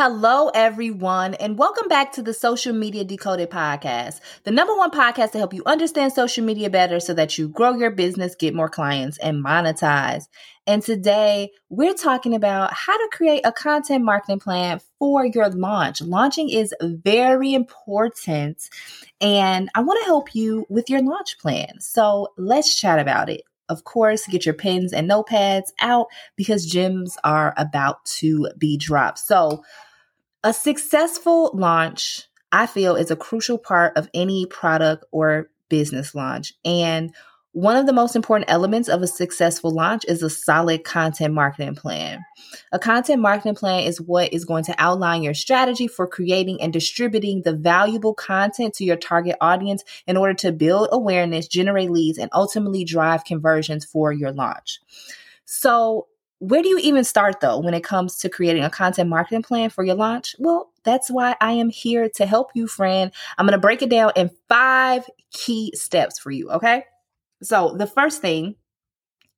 Hello, everyone, and welcome back to the Social Media Decoded podcast, the number one podcast to help you understand social media better so that you grow your business, get more clients, and monetize. And today we're talking about how to create a content marketing plan for your launch. Launching is very important, and I want to help you with your launch plan. So let's chat about it of course, get your pens and notepads out because gems are about to be dropped. So, a successful launch, I feel, is a crucial part of any product or business launch. And one of the most important elements of a successful launch is a solid content marketing plan. A content marketing plan is what is going to outline your strategy for creating and distributing the valuable content to your target audience in order to build awareness, generate leads, and ultimately drive conversions for your launch. So, where do you even start though when it comes to creating a content marketing plan for your launch? Well, that's why I am here to help you, friend. I'm going to break it down in five key steps for you, okay? So, the first thing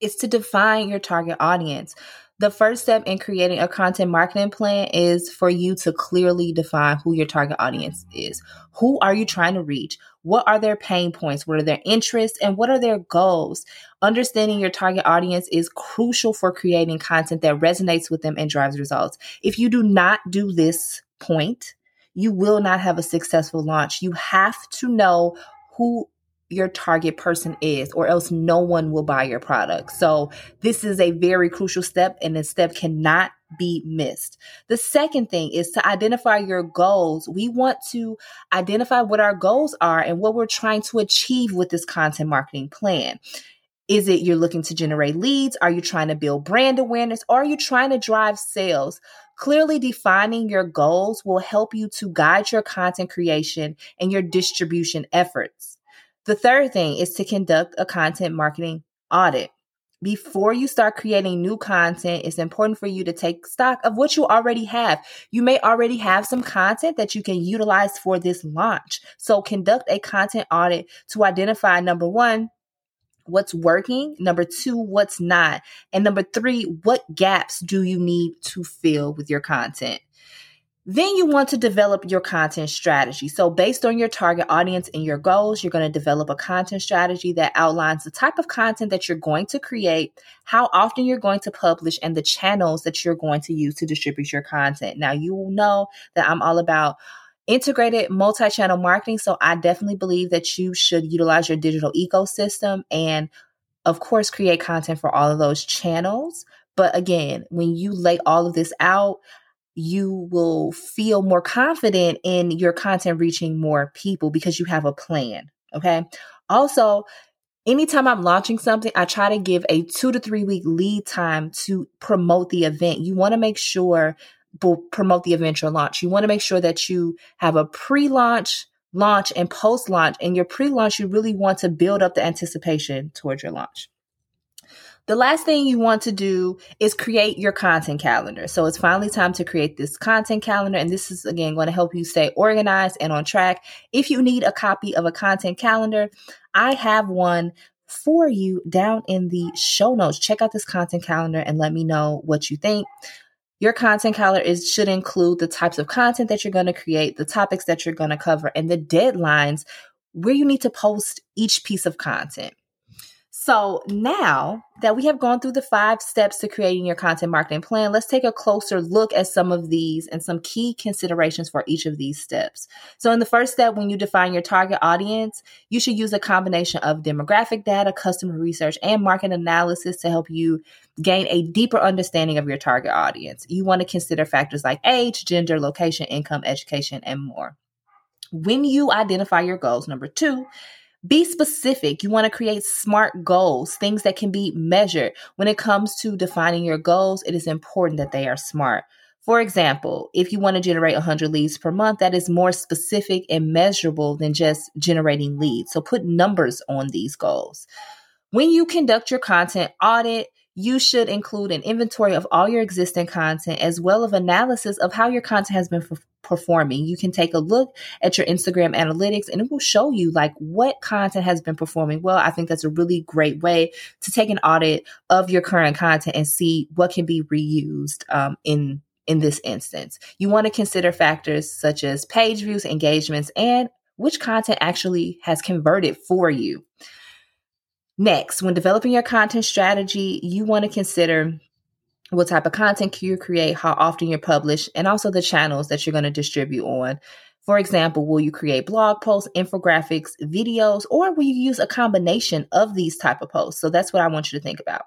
is to define your target audience. The first step in creating a content marketing plan is for you to clearly define who your target audience is. Who are you trying to reach? What are their pain points? What are their interests? And what are their goals? Understanding your target audience is crucial for creating content that resonates with them and drives results. If you do not do this point, you will not have a successful launch. You have to know who your target person is, or else no one will buy your product. So, this is a very crucial step, and this step cannot be missed. The second thing is to identify your goals. We want to identify what our goals are and what we're trying to achieve with this content marketing plan. Is it you're looking to generate leads? Are you trying to build brand awareness? Or are you trying to drive sales? Clearly defining your goals will help you to guide your content creation and your distribution efforts. The third thing is to conduct a content marketing audit. Before you start creating new content, it's important for you to take stock of what you already have. You may already have some content that you can utilize for this launch. So conduct a content audit to identify number one, what's working, number two, what's not, and number three, what gaps do you need to fill with your content. Then you want to develop your content strategy. So, based on your target audience and your goals, you're going to develop a content strategy that outlines the type of content that you're going to create, how often you're going to publish, and the channels that you're going to use to distribute your content. Now, you will know that I'm all about integrated multi channel marketing. So, I definitely believe that you should utilize your digital ecosystem and, of course, create content for all of those channels. But again, when you lay all of this out, you will feel more confident in your content reaching more people because you have a plan. Okay. Also, anytime I'm launching something, I try to give a two to three week lead time to promote the event. You want to make sure, promote the event or launch. You want to make sure that you have a pre launch, launch, and post launch. And your pre launch, you really want to build up the anticipation towards your launch. The last thing you want to do is create your content calendar. So it's finally time to create this content calendar. And this is again going to help you stay organized and on track. If you need a copy of a content calendar, I have one for you down in the show notes. Check out this content calendar and let me know what you think. Your content calendar is should include the types of content that you're going to create, the topics that you're going to cover, and the deadlines where you need to post each piece of content. So now that we have gone through the five steps to creating your content marketing plan, let's take a closer look at some of these and some key considerations for each of these steps. So, in the first step, when you define your target audience, you should use a combination of demographic data, customer research, and market analysis to help you gain a deeper understanding of your target audience. You want to consider factors like age, gender, location, income, education, and more. When you identify your goals, number two, be specific. You want to create smart goals, things that can be measured. When it comes to defining your goals, it is important that they are smart. For example, if you want to generate 100 leads per month, that is more specific and measurable than just generating leads. So put numbers on these goals. When you conduct your content audit, you should include an inventory of all your existing content as well as analysis of how your content has been f- performing. You can take a look at your Instagram analytics and it will show you like what content has been performing well. I think that's a really great way to take an audit of your current content and see what can be reused um, in in this instance. You want to consider factors such as page views, engagements, and which content actually has converted for you. Next, when developing your content strategy, you want to consider what type of content you create, how often you publish, and also the channels that you're going to distribute on. For example, will you create blog posts, infographics, videos, or will you use a combination of these type of posts? So that's what I want you to think about.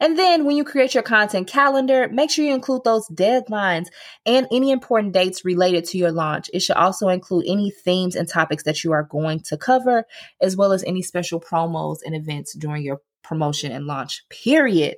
And then when you create your content calendar, make sure you include those deadlines and any important dates related to your launch. It should also include any themes and topics that you are going to cover, as well as any special promos and events during your promotion and launch period.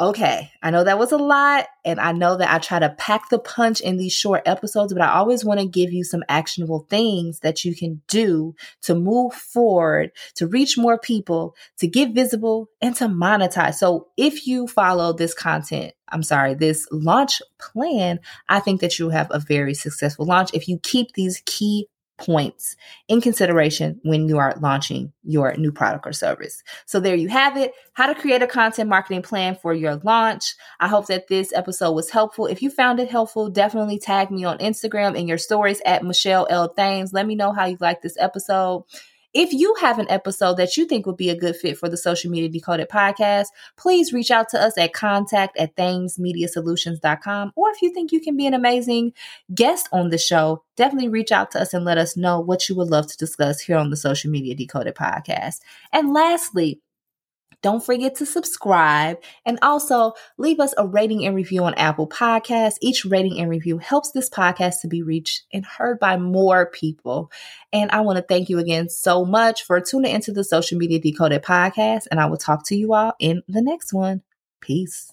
Okay, I know that was a lot, and I know that I try to pack the punch in these short episodes, but I always want to give you some actionable things that you can do to move forward, to reach more people, to get visible, and to monetize. So if you follow this content, I'm sorry, this launch plan, I think that you'll have a very successful launch if you keep these key points in consideration when you are launching your new product or service. So there you have it, how to create a content marketing plan for your launch. I hope that this episode was helpful. If you found it helpful, definitely tag me on Instagram in your stories at Michelle L. Thames. Let me know how you like this episode. If you have an episode that you think would be a good fit for the Social Media Decoded podcast, please reach out to us at contact at thamesmediasolutions.com. Or if you think you can be an amazing guest on the show, definitely reach out to us and let us know what you would love to discuss here on the Social Media Decoded podcast. And lastly, don't forget to subscribe and also leave us a rating and review on Apple Podcasts. Each rating and review helps this podcast to be reached and heard by more people. And I want to thank you again so much for tuning into the Social Media Decoded podcast. And I will talk to you all in the next one. Peace.